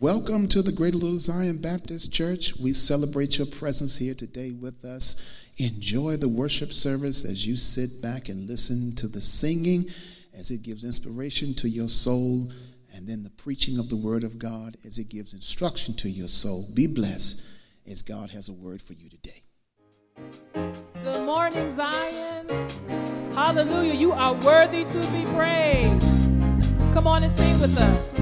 Welcome to the Great Little Zion Baptist Church. We celebrate your presence here today with us. Enjoy the worship service as you sit back and listen to the singing as it gives inspiration to your soul, and then the preaching of the Word of God as it gives instruction to your soul. Be blessed as God has a word for you today. Good morning, Zion. Hallelujah. You are worthy to be praised. Come on and sing with us.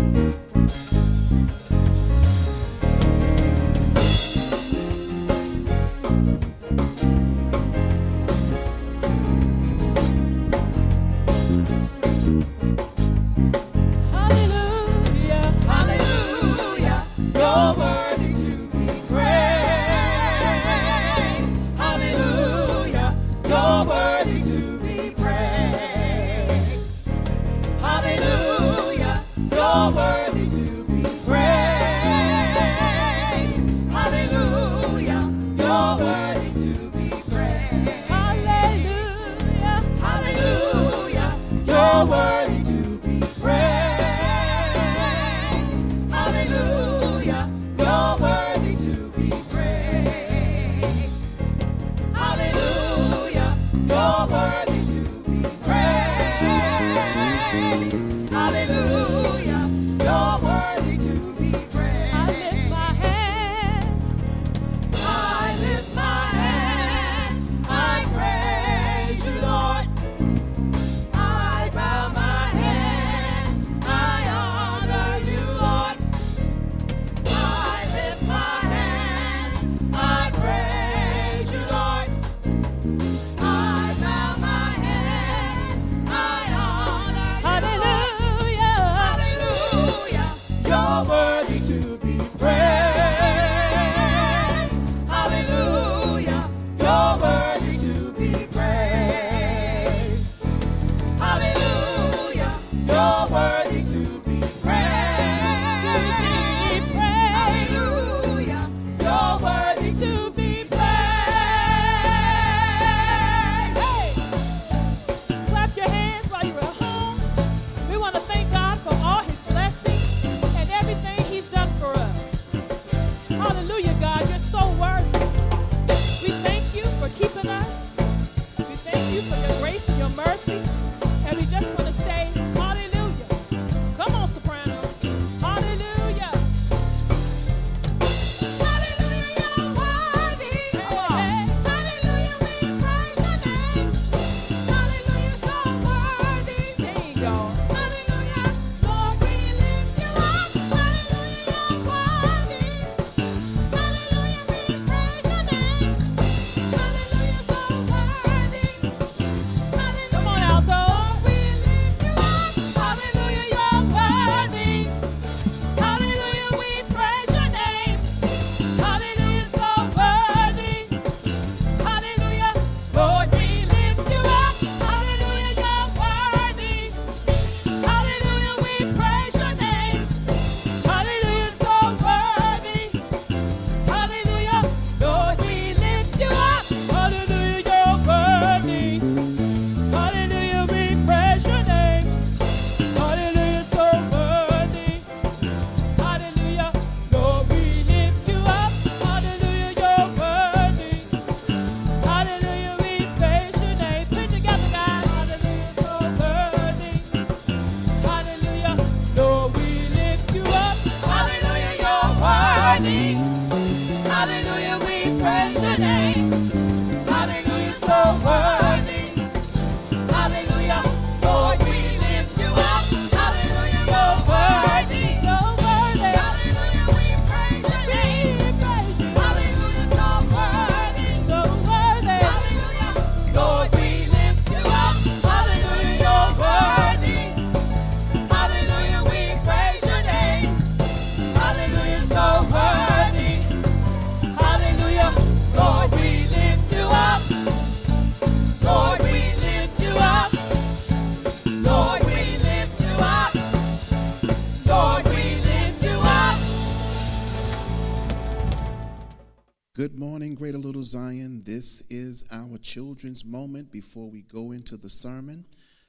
Zion, this is our children's moment before we go into the sermon.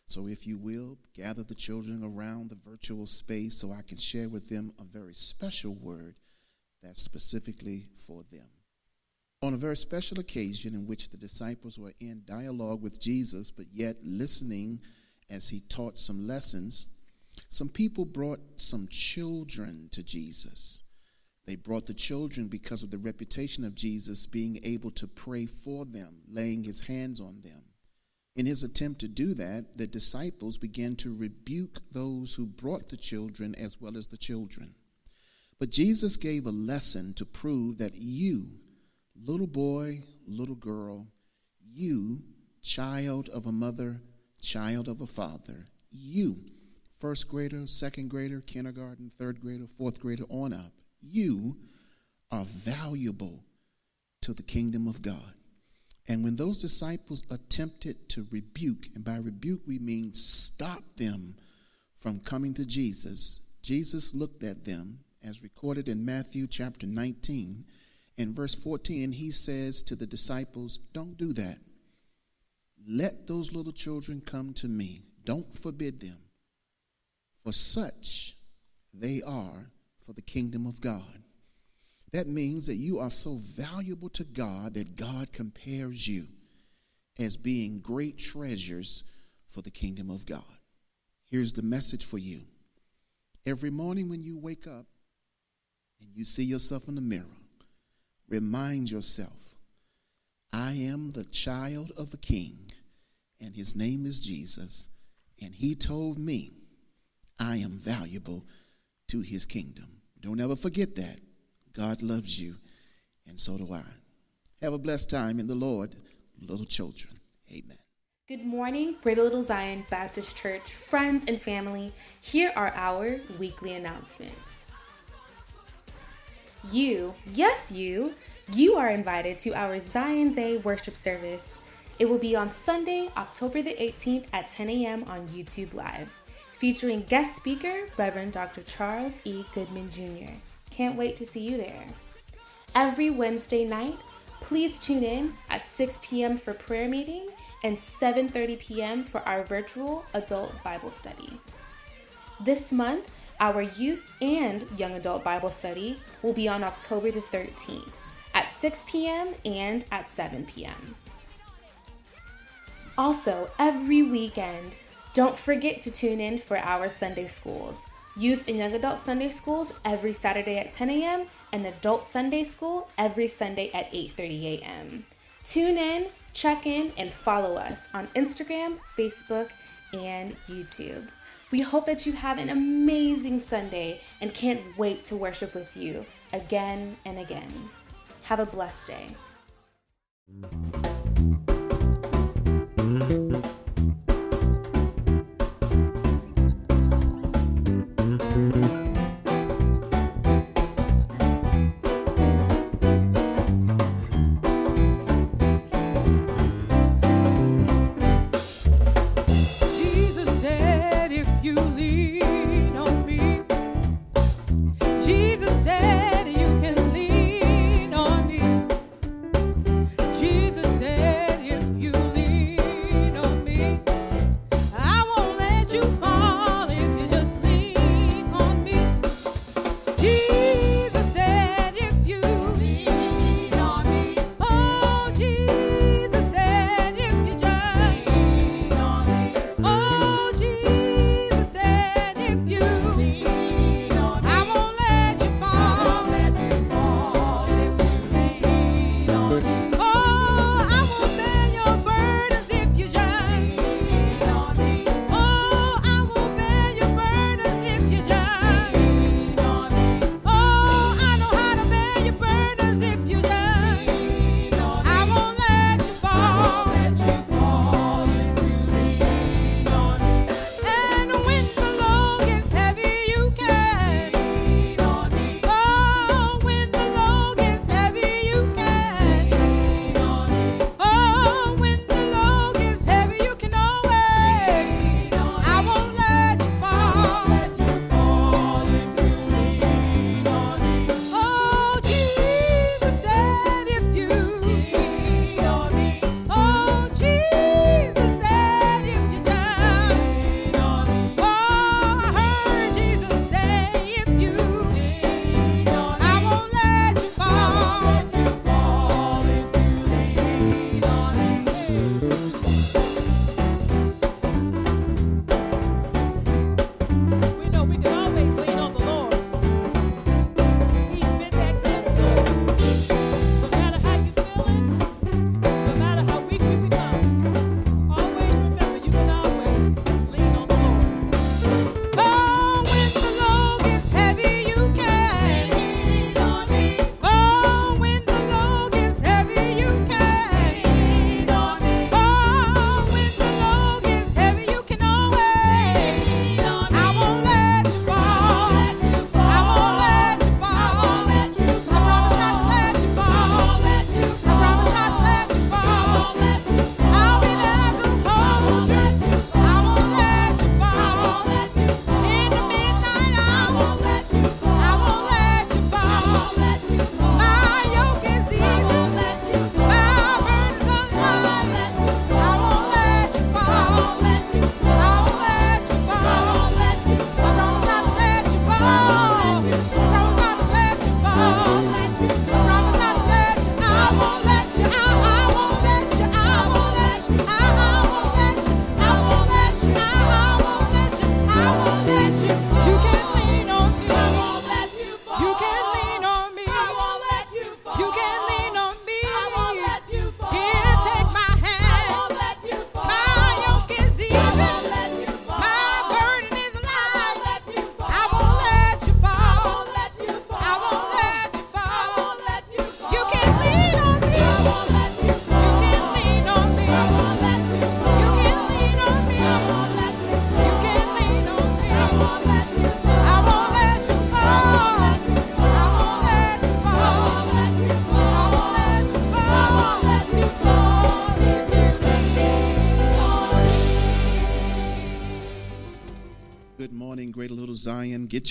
So, if you will, gather the children around the virtual space so I can share with them a very special word that's specifically for them. On a very special occasion in which the disciples were in dialogue with Jesus, but yet listening as he taught some lessons, some people brought some children to Jesus. They brought the children because of the reputation of Jesus being able to pray for them, laying his hands on them. In his attempt to do that, the disciples began to rebuke those who brought the children as well as the children. But Jesus gave a lesson to prove that you, little boy, little girl, you, child of a mother, child of a father, you, first grader, second grader, kindergarten, third grader, fourth grader, on up, you are valuable to the kingdom of God. And when those disciples attempted to rebuke, and by rebuke we mean stop them from coming to Jesus, Jesus looked at them, as recorded in Matthew chapter 19 and verse 14, and he says to the disciples, Don't do that. Let those little children come to me. Don't forbid them. For such they are for the kingdom of God. That means that you are so valuable to God that God compares you as being great treasures for the kingdom of God. Here's the message for you. Every morning when you wake up and you see yourself in the mirror, remind yourself I am the child of a king, and his name is Jesus, and he told me I am valuable to his kingdom. Don't ever forget that. God loves you, and so do I. Have a blessed time in the Lord, little children. Amen. Good morning, Greater Little Zion Baptist Church, friends and family. Here are our weekly announcements. You, yes, you, you are invited to our Zion Day worship service. It will be on Sunday, October the 18th at 10 a.m. on YouTube Live, featuring guest speaker Reverend Dr. Charles E. Goodman Jr. Can't wait to see you there. Every Wednesday night, please tune in at 6 p.m. for prayer meeting and 7:30 p.m. for our virtual adult Bible study. This month, our youth and young adult Bible study will be on October the 13th at 6 p.m. and at 7 p.m. Also, every weekend, don't forget to tune in for our Sunday schools. Youth and young adult Sunday schools every Saturday at 10 a.m. and adult Sunday school every Sunday at 8:30 a.m. Tune in, check in, and follow us on Instagram, Facebook, and YouTube. We hope that you have an amazing Sunday and can't wait to worship with you again and again. Have a blessed day.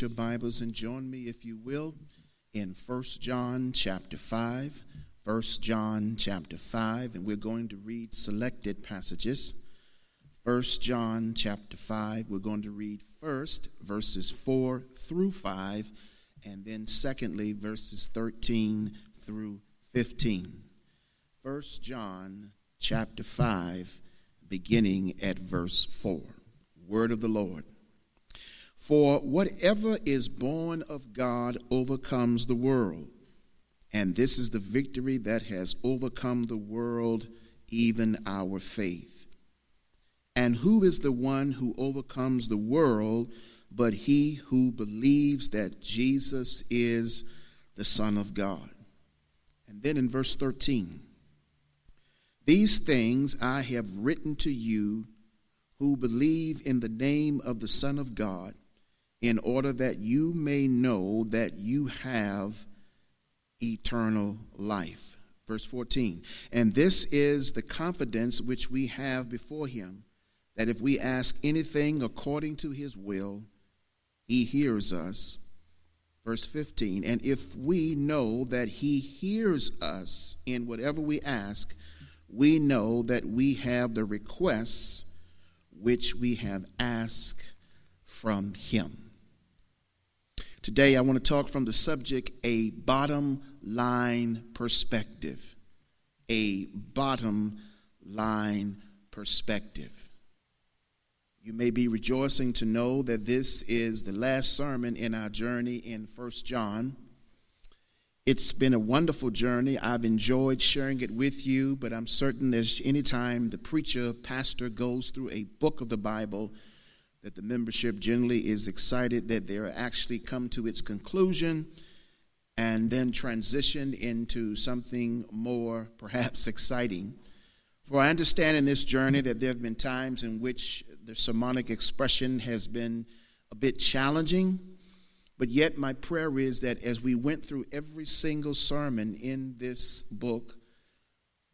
Your Bibles and join me, if you will, in 1 John chapter 5. 1 John chapter 5, and we're going to read selected passages. 1 John chapter 5, we're going to read first verses 4 through 5, and then secondly, verses 13 through 15. 1 John chapter 5, beginning at verse 4. Word of the Lord. For whatever is born of God overcomes the world. And this is the victory that has overcome the world, even our faith. And who is the one who overcomes the world but he who believes that Jesus is the Son of God? And then in verse 13, these things I have written to you who believe in the name of the Son of God, in order that you may know that you have eternal life. Verse 14, and this is the confidence which we have before him, that if we ask anything according to his will, he hears us. Verse 15, and if we know that he hears us in whatever we ask, we know that we have the requests which we have asked from him. Today, I want to talk from the subject a bottom line perspective. A bottom line perspective. You may be rejoicing to know that this is the last sermon in our journey in First John. It's been a wonderful journey. I've enjoyed sharing it with you, but I'm certain as anytime the preacher, pastor goes through a book of the Bible, that the membership generally is excited that they're actually come to its conclusion and then transition into something more perhaps exciting. For I understand in this journey that there have been times in which the sermonic expression has been a bit challenging but yet, my prayer is that as we went through every single sermon in this book,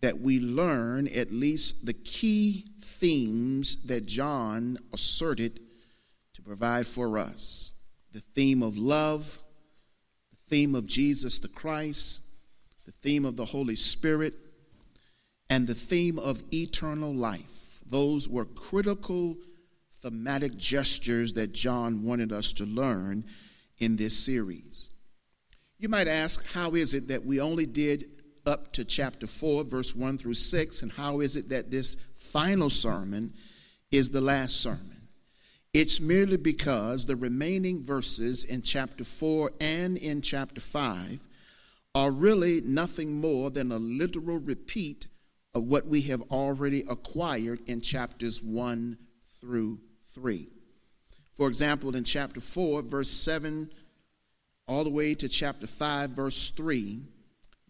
that we learn at least the key themes that John asserted to provide for us the theme of love, the theme of Jesus the Christ, the theme of the Holy Spirit, and the theme of eternal life. Those were critical thematic gestures that John wanted us to learn in this series. You might ask, how is it that we only did up to chapter 4, verse 1 through 6, and how is it that this final sermon is the last sermon? It's merely because the remaining verses in chapter 4 and in chapter 5 are really nothing more than a literal repeat of what we have already acquired in chapters 1 through 3. For example, in chapter 4, verse 7, all the way to chapter 5, verse 3,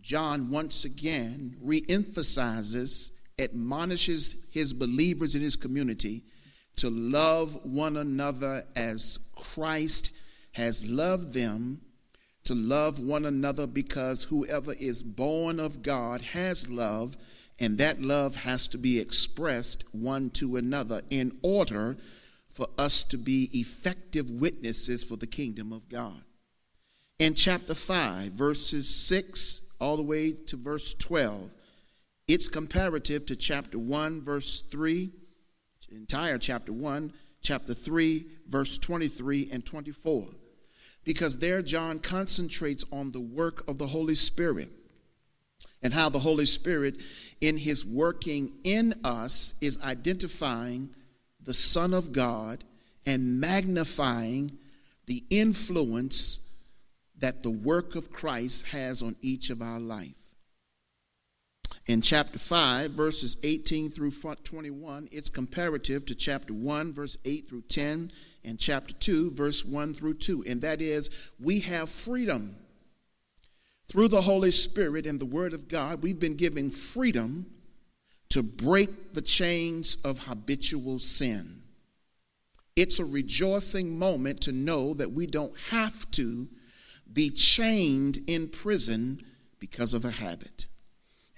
John once again reemphasizes, admonishes his believers in his community to love one another as Christ has loved them, to love one another because whoever is born of God has love, and that love has to be expressed one to another in order for us to be effective witnesses for the kingdom of God. In chapter 5, verses 6 all the way to verse 12, it's comparative to chapter 1, verse 3, entire chapter 1, chapter 3, verse 23 and 24. Because there, John concentrates on the work of the Holy Spirit and how the Holy Spirit, in his working in us, is identifying the Son of God and magnifying the influence that the work of Christ has on each of our life. In chapter 5, verses 18 through 21, it's comparative to chapter 1, verse 8 through 10, and chapter 2, verse 1 through 2. And that is, we have freedom. Through the Holy Spirit and the Word of God, we've been given freedom to break the chains of habitual sin. It's a rejoicing moment to know that we don't have to be chained in prison because of a habit.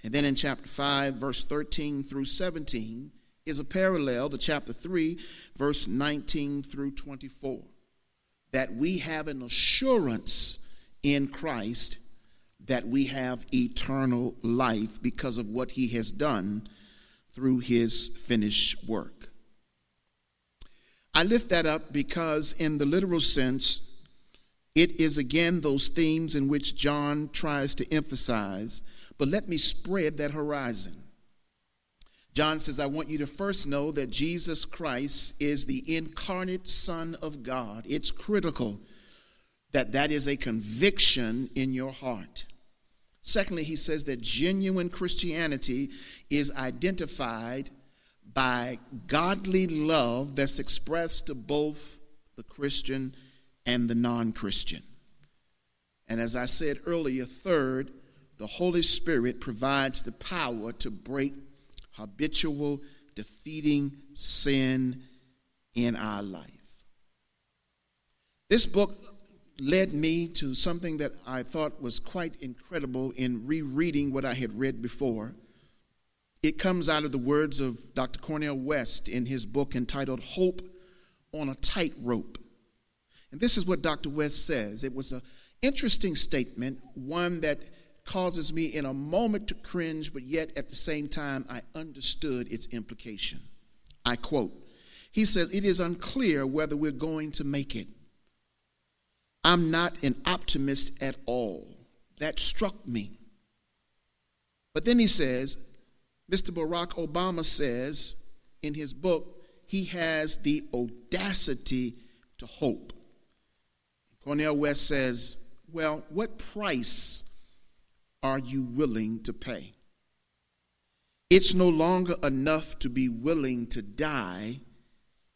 And then in chapter 5, verse 13 through 17, is a parallel to chapter 3, verse 19 through 24. that we have an assurance in Christ that we have eternal life because of what he has done through his finished work. I lift that up because, in the literal sense, it is again those themes in which John tries to emphasize, but let me spread that horizon. John says, I want you to first know that Jesus Christ is the incarnate Son of God. It's critical that that is a conviction in your heart. Secondly, he says that genuine Christianity is identified by godly love that's expressed to both the Christian and the non Christian. And as I said earlier, third, the Holy Spirit provides the power to break habitual, defeating sin in our life. This book led me to something that I thought was quite incredible in rereading what I had read before. It comes out of the words of Dr. Cornel West in his book entitled Hope on a Tightrope. And this is what Dr. West says. It was an interesting statement, one that causes me in a moment to cringe, but yet at the same time I understood its implication. I quote, he says, It is unclear whether we're going to make it. I'm not an optimist at all. That struck me. But then he says, Mr. Barack Obama says in his book, he has the audacity to hope. Cornel West says, Well, what price are you willing to pay? It's no longer enough to be willing to die,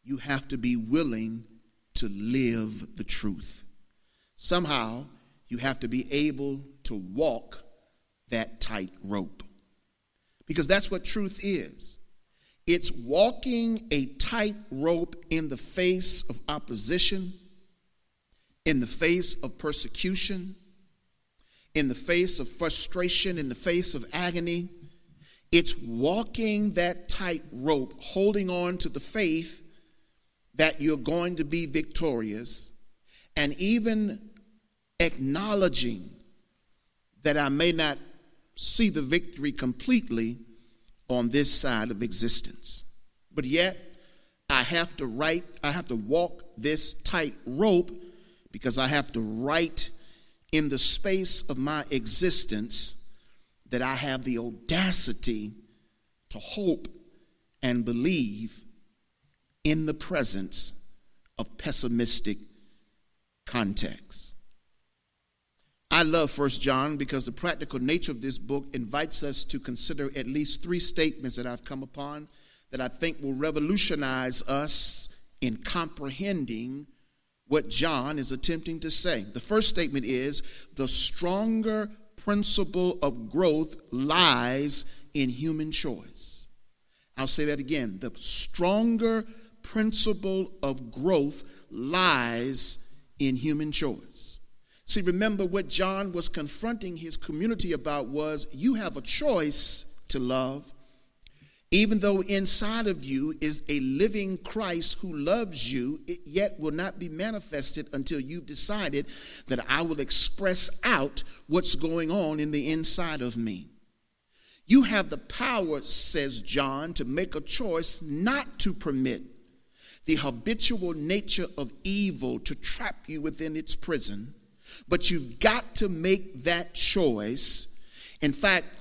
you have to be willing to live the truth. Somehow, you have to be able to walk that tight rope. Because that's what truth is it's walking a tight rope in the face of opposition, in the face of persecution, in the face of frustration, in the face of agony. It's walking that tight rope, holding on to the faith that you're going to be victorious, and even acknowledging that I may not see the victory completely on this side of existence. But yet, I have to write, I have to walk this tight rope because I have to write in the space of my existence that I have the audacity to hope and believe in the presence of pessimistic contexts. I love First John because the practical nature of this book invites us to consider at least three statements that I've come upon that I think will revolutionize us in comprehending what John is attempting to say. The first statement is the stronger principle of growth lies in human choice. I'll say that again. The stronger principle of growth lies in human choice. See, remember what John was confronting his community about was you have a choice to love, even though inside of you is a living Christ who loves you, it yet will not be manifested until you've decided that I will express out what's going on in the inside of me. You have the power, says John, to make a choice not to permit the habitual nature of evil to trap you within its prison but you've got to make that choice. In fact,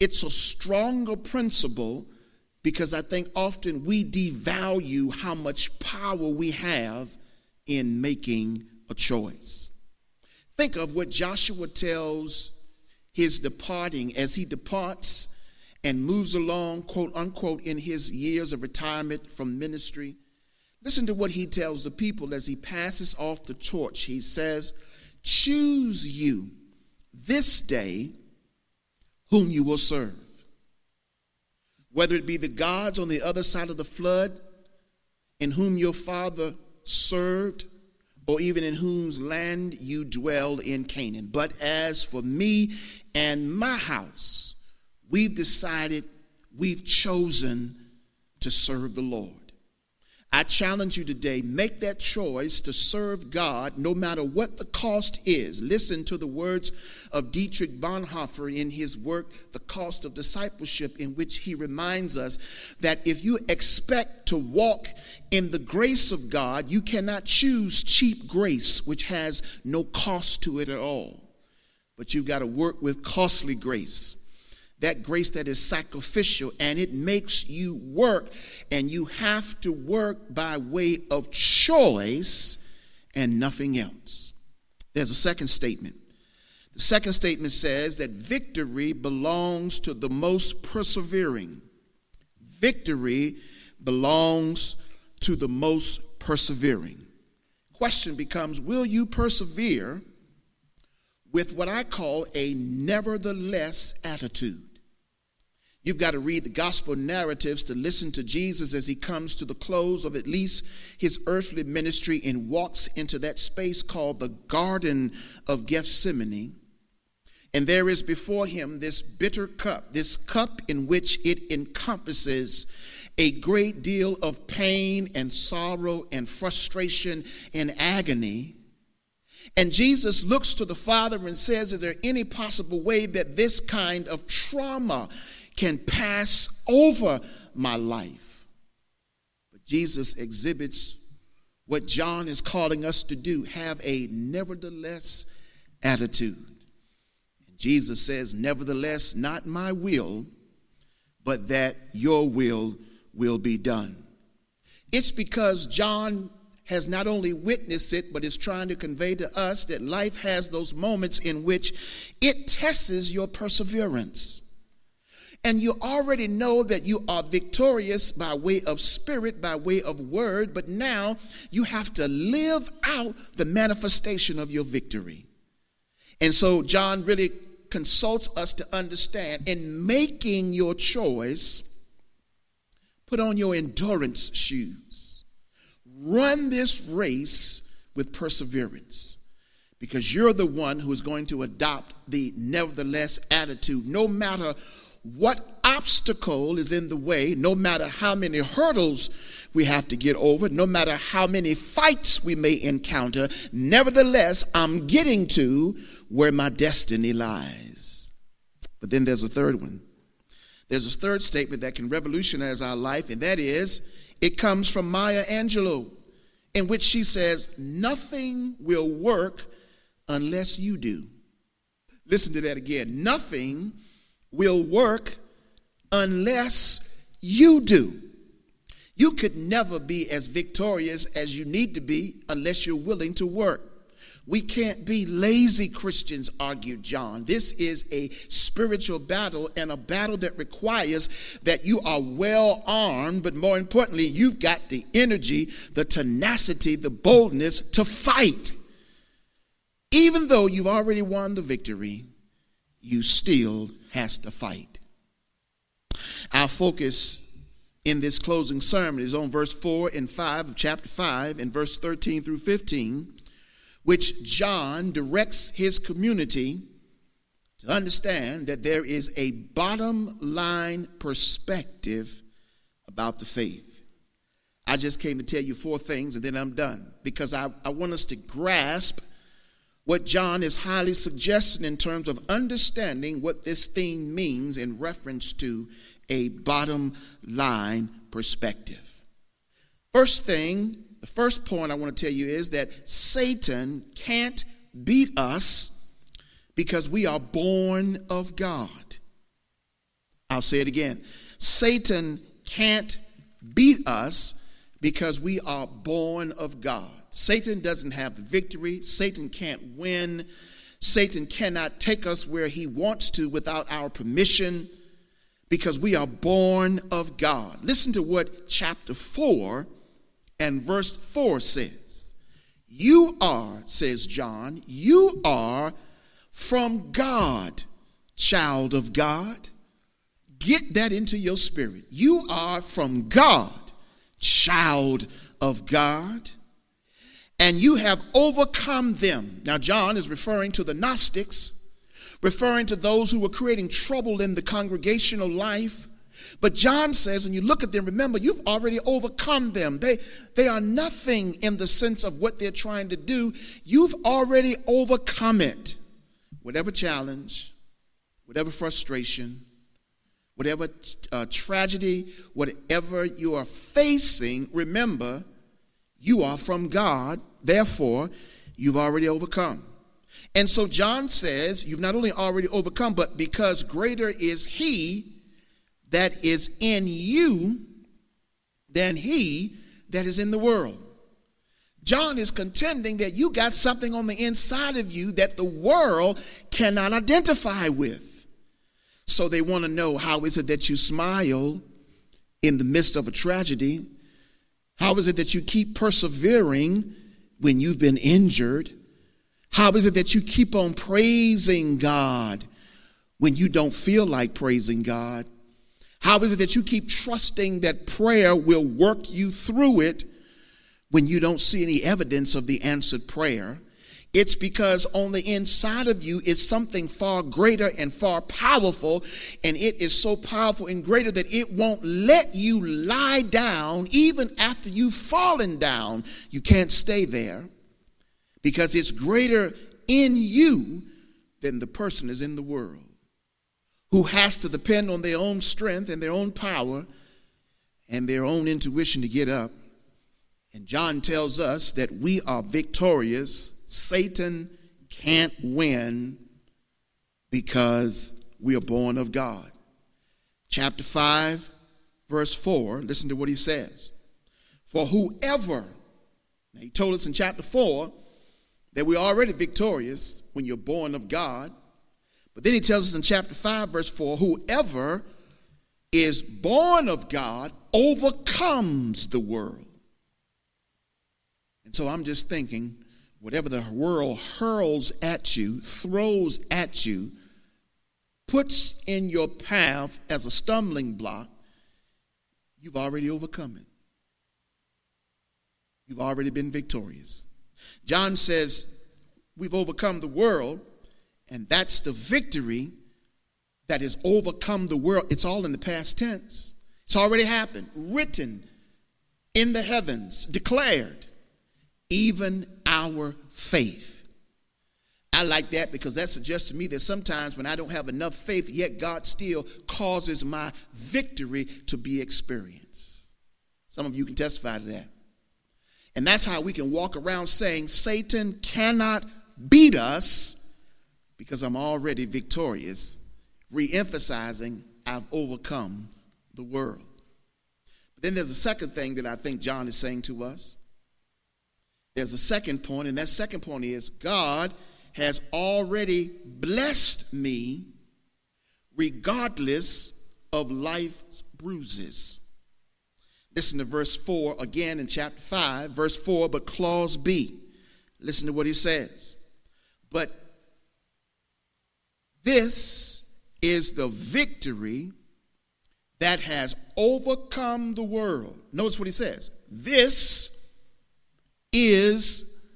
it's a stronger principle because I think often we devalue how much power we have in making a choice. Think of what Joshua tells his departing as he departs and moves along, quote unquote, in his years of retirement from ministry. Listen to what he tells the people as he passes off the torch. He says, Choose you this day whom you will serve. Whether it be the gods on the other side of the flood, in whom your father served, or even in whose land you dwell in Canaan. But as for me and my house, we've decided, we've chosen to serve the Lord. I challenge you today make that choice to serve God no matter what the cost is. Listen to the words of Dietrich Bonhoeffer in his work, The Cost of Discipleship, in which he reminds us that if you expect to walk in the grace of God, you cannot choose cheap grace, which has no cost to it at all. But you've got to work with costly grace that grace that is sacrificial and it makes you work and you have to work by way of choice and nothing else. There's a second statement. The second statement says that victory belongs to the most persevering. Victory belongs to the most persevering. Question becomes will you persevere with what I call a nevertheless attitude. You've got to read the gospel narratives to listen to Jesus as he comes to the close of at least his earthly ministry and walks into that space called the Garden of Gethsemane. And there is before him this bitter cup, this cup in which it encompasses a great deal of pain and sorrow and frustration and agony. And Jesus looks to the Father and says, Is there any possible way that this kind of trauma can pass over my life? But Jesus exhibits what John is calling us to do have a nevertheless attitude. And Jesus says, Nevertheless, not my will, but that your will will be done. It's because John has not only witnessed it, but is trying to convey to us that life has those moments in which it tests your perseverance. And you already know that you are victorious by way of spirit, by way of word, but now you have to live out the manifestation of your victory. And so John really consults us to understand in making your choice, put on your endurance shoes Run this race with perseverance because you're the one who is going to adopt the nevertheless attitude. No matter what obstacle is in the way, no matter how many hurdles we have to get over, no matter how many fights we may encounter, nevertheless, I'm getting to where my destiny lies. But then there's a third one. There's a third statement that can revolutionize our life, and that is it comes from Maya Angelou, in which she says, Nothing will work unless you do. Listen to that again. Nothing will work unless you do. You could never be as victorious as you need to be unless you're willing to work. We can't be lazy Christians, argued John. This is a spiritual battle and a battle that requires that you are well armed, but more importantly, you've got the energy, the tenacity, the boldness to fight. Even though you've already won the victory, you still has to fight. Our focus in this closing sermon is on verse 4 and 5 of chapter 5 and verse 13 through 15 which John directs his community to understand that there is a bottom line perspective about the faith. I just came to tell you four things and then I'm done because I, I want us to grasp what John is highly suggesting in terms of understanding what this theme means in reference to a bottom line perspective. First thing the first point I want to tell you is that Satan can't beat us because we are born of God. I'll say it again. Satan can't beat us because we are born of God. Satan doesn't have the victory. Satan can't win. Satan cannot take us where he wants to without our permission because we are born of God. Listen to what chapter 4 and verse 4 says, You are, says John, you are from God, child of God. Get that into your spirit. You are from God, child of God, and you have overcome them. Now, John is referring to the Gnostics, referring to those who were creating trouble in the congregational life But John says, when you look at them, remember, you've already overcome them. They, they are nothing in the sense of what they're trying to do. You've already overcome it. Whatever challenge, whatever frustration, whatever uh, tragedy, whatever you are facing, remember, you are from God. Therefore, you've already overcome. And so John says, you've not only already overcome, but because greater is he that is in you than he that is in the world. John is contending that you got something on the inside of you that the world cannot identify with. So they want to know how is it that you smile in the midst of a tragedy? How is it that you keep persevering when you've been injured? How is it that you keep on praising God when you don't feel like praising God? How is it that you keep trusting that prayer will work you through it when you don't see any evidence of the answered prayer? It's because on the inside of you is something far greater and far powerful, and it is so powerful and greater that it won't let you lie down even after you've fallen down. You can't stay there because it's greater in you than the person is in the world who has to depend on their own strength and their own power and their own intuition to get up. And John tells us that we are victorious. Satan can't win because we are born of God. Chapter 5, verse 4, listen to what he says. For whoever, he told us in chapter 4 that we're already victorious when you're born of God. But then he tells us in chapter 5, verse 4 whoever is born of God overcomes the world. And so I'm just thinking, whatever the world hurls at you, throws at you, puts in your path as a stumbling block, you've already overcome it. You've already been victorious. John says, We've overcome the world and that's the victory that has overcome the world. It's all in the past tense. It's already happened, written in the heavens, declared, even our faith. I like that because that suggests to me that sometimes when I don't have enough faith, yet God still causes my victory to be experienced. Some of you can testify to that. And that's how we can walk around saying, Satan cannot beat us because I'm already victorious, re emphasizing I've overcome the world. But then there's a second thing that I think John is saying to us. There's a second point, and that second point is God has already blessed me regardless of life's bruises. Listen to verse 4 again in chapter 5, verse 4, but clause B. Listen to what he says. But this is the victory that has overcome the world. Notice what he says. This is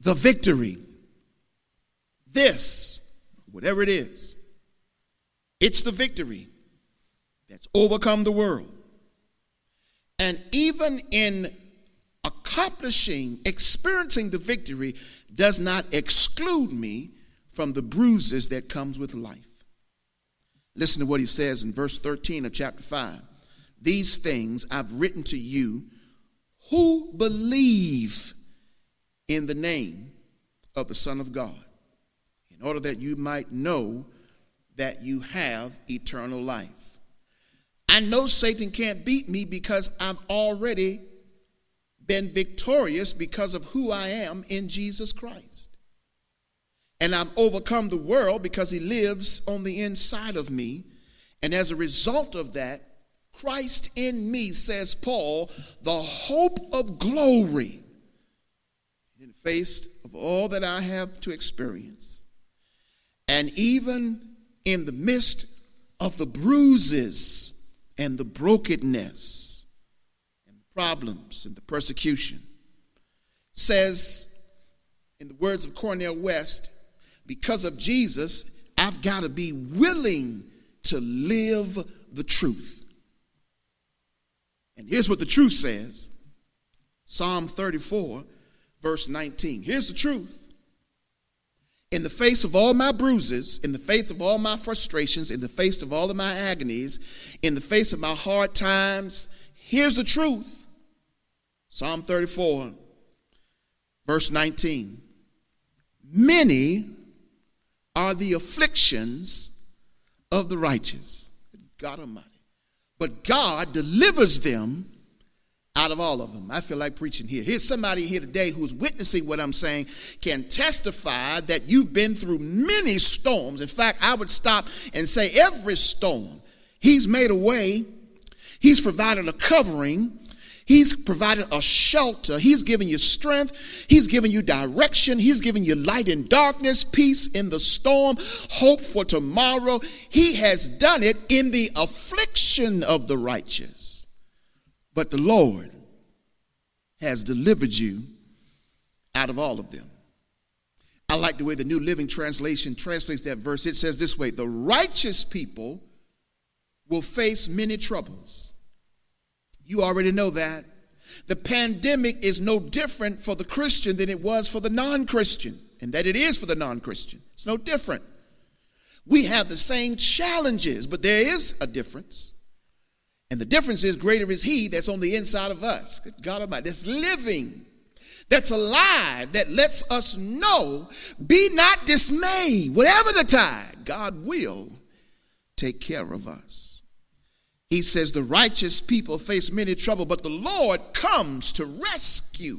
the victory. This, whatever it is, it's the victory that's overcome the world. And even in accomplishing, experiencing the victory, does not exclude me from the bruises that comes with life. Listen to what he says in verse 13 of chapter 5. These things I've written to you who believe in the name of the Son of God, in order that you might know that you have eternal life. I know Satan can't beat me because I've already been victorious because of who I am in Jesus Christ. And I've overcome the world because he lives on the inside of me. And as a result of that, Christ in me, says Paul, the hope of glory in the face of all that I have to experience. And even in the midst of the bruises and the brokenness and the problems and the persecution, says, in the words of Cornel West, because of Jesus, I've got to be willing to live the truth. And here's what the truth says Psalm 34, verse 19. Here's the truth. In the face of all my bruises, in the face of all my frustrations, in the face of all of my agonies, in the face of my hard times, here's the truth. Psalm 34, verse 19. Many are the afflictions of the righteous. God Almighty. But God delivers them out of all of them. I feel like preaching here. Here's somebody here today who's witnessing what I'm saying, can testify that you've been through many storms. In fact, I would stop and say every storm, He's made a way, He's provided a covering, He's provided a shelter. He's given you strength. He's given you direction. He's given you light in darkness, peace in the storm, hope for tomorrow. He has done it in the affliction of the righteous. But the Lord has delivered you out of all of them. I like the way the New Living Translation translates that verse. It says this way The righteous people will face many troubles you already know that. The pandemic is no different for the Christian than it was for the non Christian, and that it is for the non Christian. It's no different. We have the same challenges, but there is a difference. And the difference is greater is He that's on the inside of us. Good God Almighty, that's living, that's alive, that lets us know be not dismayed. Whatever the tide, God will take care of us. He says, The righteous people face many trouble, but the Lord comes to rescue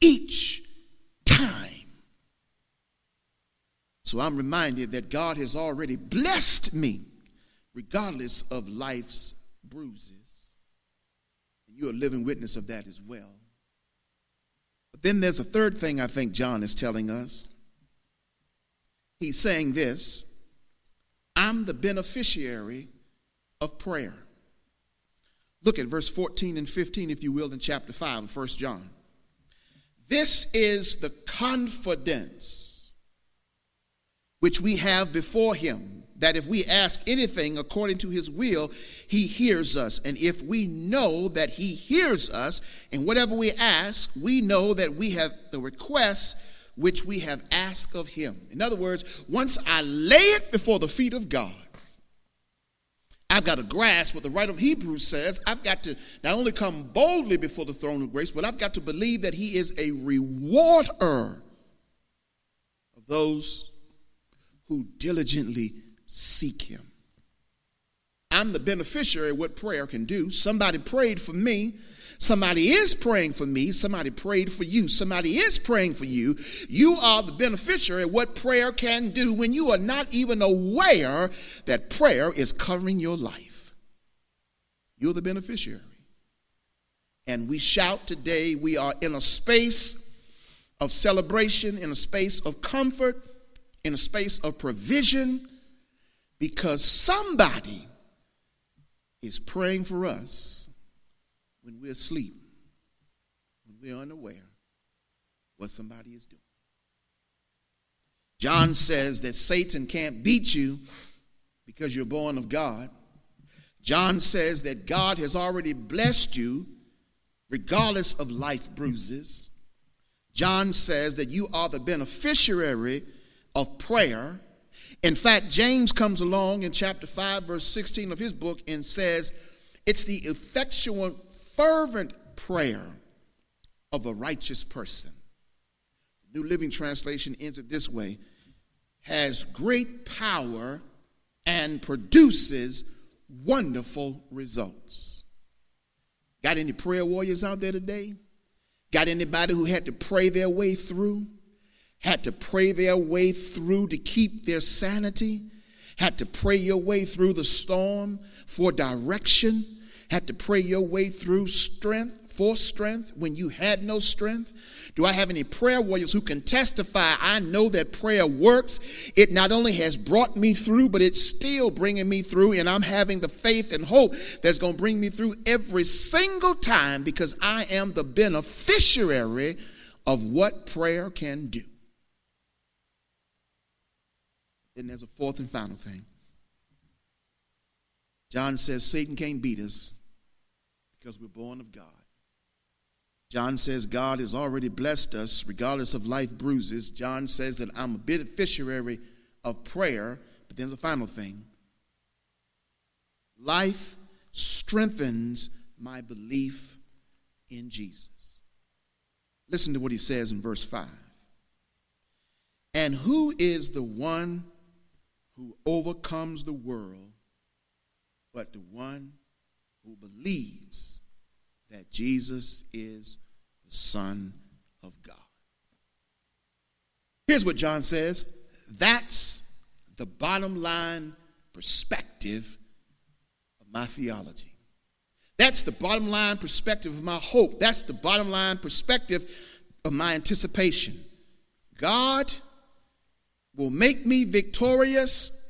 each time. So I'm reminded that God has already blessed me, regardless of life's bruises. You're a living witness of that as well. But then there's a third thing I think John is telling us. He's saying this I'm the beneficiary of prayer. Look at verse 14 and 15, if you will, in chapter 5 of 1 John. This is the confidence which we have before him that if we ask anything according to his will, he hears us. And if we know that he hears us, and whatever we ask, we know that we have the request which we have asked of him. In other words, once I lay it before the feet of God, I've got to grasp what the writer of Hebrews says. I've got to not only come boldly before the throne of grace, but I've got to believe that He is a rewarder of those who diligently seek Him. I'm the beneficiary of what prayer can do. Somebody prayed for me Somebody is praying for me. Somebody prayed for you. Somebody is praying for you. You are the beneficiary of what prayer can do when you are not even aware that prayer is covering your life. You're the beneficiary. And we shout today, we are in a space of celebration, in a space of comfort, in a space of provision, because somebody is praying for us when we're asleep, when we're unaware what somebody is doing. John says that Satan can't beat you because you're born of God. John says that God has already blessed you regardless of life bruises. John says that you are the beneficiary of prayer. In fact, James comes along in chapter 5, verse 16 of his book and says, It's the effectual fervent prayer of a righteous person. The New Living Translation ends it this way has great power and produces wonderful results. Got any prayer warriors out there today? Got anybody who had to pray their way through? Had to pray their way through to keep their sanity? Had to pray your way through the storm for direction? Had to pray your way through strength, for strength, when you had no strength? Do I have any prayer warriors who can testify? I know that prayer works. It not only has brought me through, but it's still bringing me through, and I'm having the faith and hope that's going to bring me through every single time because I am the beneficiary of what prayer can do. Then there's a fourth and final thing. John says Satan can't beat us because we're born of God. John says God has already blessed us regardless of life bruises. John says that I'm a beneficiary of prayer, but there's a final thing. Life strengthens my belief in Jesus. Listen to what he says in verse 5. And who is the one who overcomes the world but the one who believes that Jesus is the Son of God? Here's what John says that's the bottom line perspective of my theology. That's the bottom line perspective of my hope. That's the bottom line perspective of my anticipation. God will make me victorious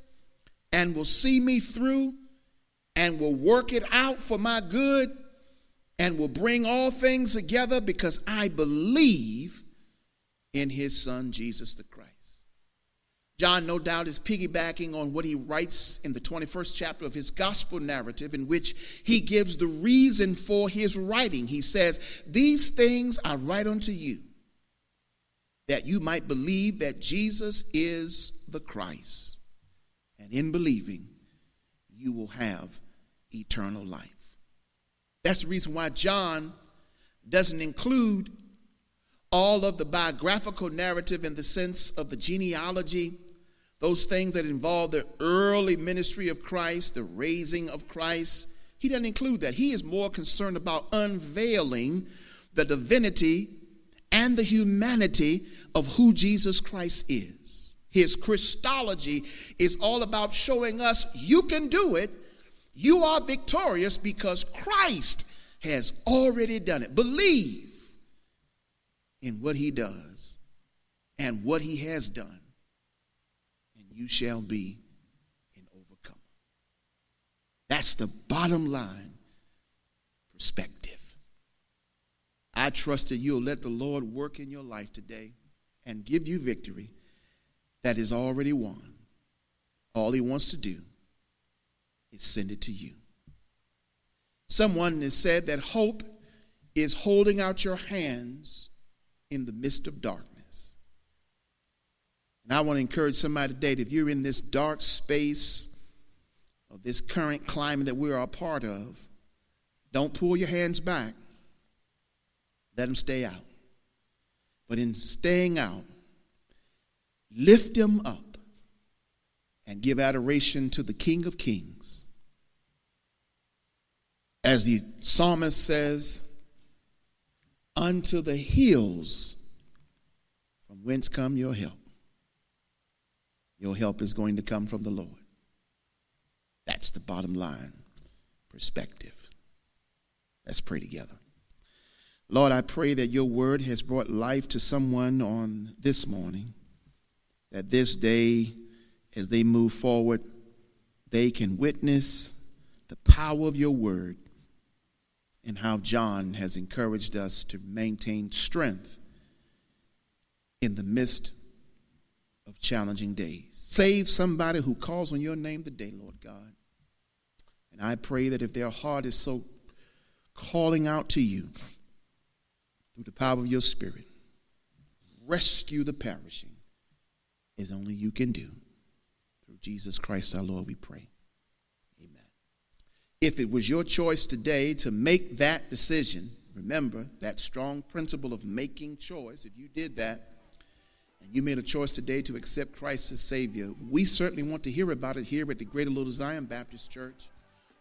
and will see me through and will work it out for my good and will bring all things together because I believe in his son Jesus the Christ. John, no doubt, is piggybacking on what he writes in the 21st chapter of his gospel narrative, in which he gives the reason for his writing. He says, These things I write unto you that you might believe that Jesus is the Christ. And in believing, you will have eternal life. That's the reason why John doesn't include all of the biographical narrative in the sense of the genealogy, those things that involve the early ministry of Christ, the raising of Christ. He doesn't include that. He is more concerned about unveiling the divinity and the humanity of who Jesus Christ is. His Christology is all about showing us you can do it. You are victorious because Christ has already done it. Believe in what he does and what he has done, and you shall be an overcomer. That's the bottom line perspective. I trust that you'll let the Lord work in your life today and give you victory that is already won. All he wants to do is send it to you. Someone has said that hope is holding out your hands in the midst of darkness. And I want to encourage somebody today if you're in this dark space of this current climate that we are a part of, don't pull your hands back. Let them stay out. But in staying out, lift them up and give adoration to the King of Kings. As the psalmist says, unto the hills from whence come your help. Your help is going to come from the Lord. That's the bottom line perspective. Let's pray together. Lord, I pray that your word has brought life to someone on this morning, that this day, as they move forward, they can witness the power of your word and how John has encouraged us to maintain strength in the midst of challenging days. Save somebody who calls on your name today, Lord God. And I pray that if their heart is so calling out to you through the power of your spirit, rescue the perishing as only you can do. Through Jesus Christ our Lord, we pray. If it was your choice today to make that decision, remember that strong principle of making choice, if you did that, and you made a choice today to accept Christ as Savior, we certainly want to hear about it here at the Greater Little Zion Baptist Church.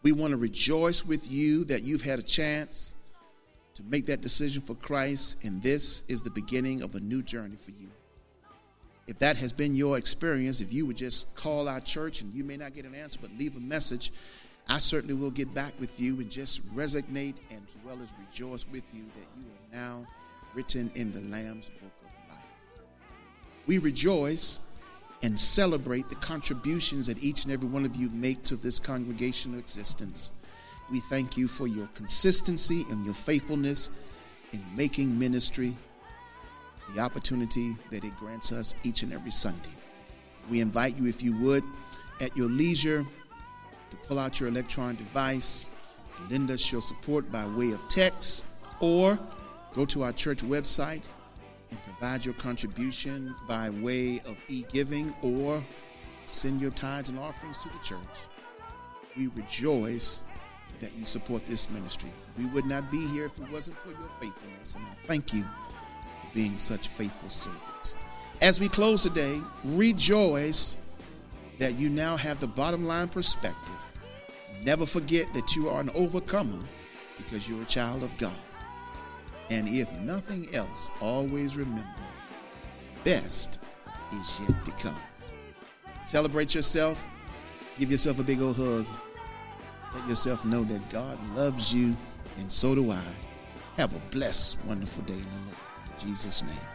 We want to rejoice with you that you've had a chance to make that decision for Christ, and this is the beginning of a new journey for you. If that has been your experience, if you would just call our church and you may not get an answer, but leave a message, I certainly will get back with you and just resonate and as well as rejoice with you that you are now written in the Lamb's book of life. We rejoice and celebrate the contributions that each and every one of you make to this congregational existence. We thank you for your consistency and your faithfulness in making ministry the opportunity that it grants us each and every Sunday. We invite you, if you would, at your leisure to pull out your electronic device and lend us your support by way of text or go to our church website and provide your contribution by way of e giving or send your tithes and offerings to the church. We rejoice that you support this ministry. We would not be here if it wasn't for your faithfulness, and I thank you for being such faithful servants. As we close today, rejoice that you now have the bottom line perspective. Never forget that you are an overcomer because you're a child of God. And if nothing else, always remember best is yet to come. Celebrate yourself. Give yourself a big old hug. Let yourself know that God loves you, and so do I. Have a blessed, wonderful day in the Lord. In Jesus' name.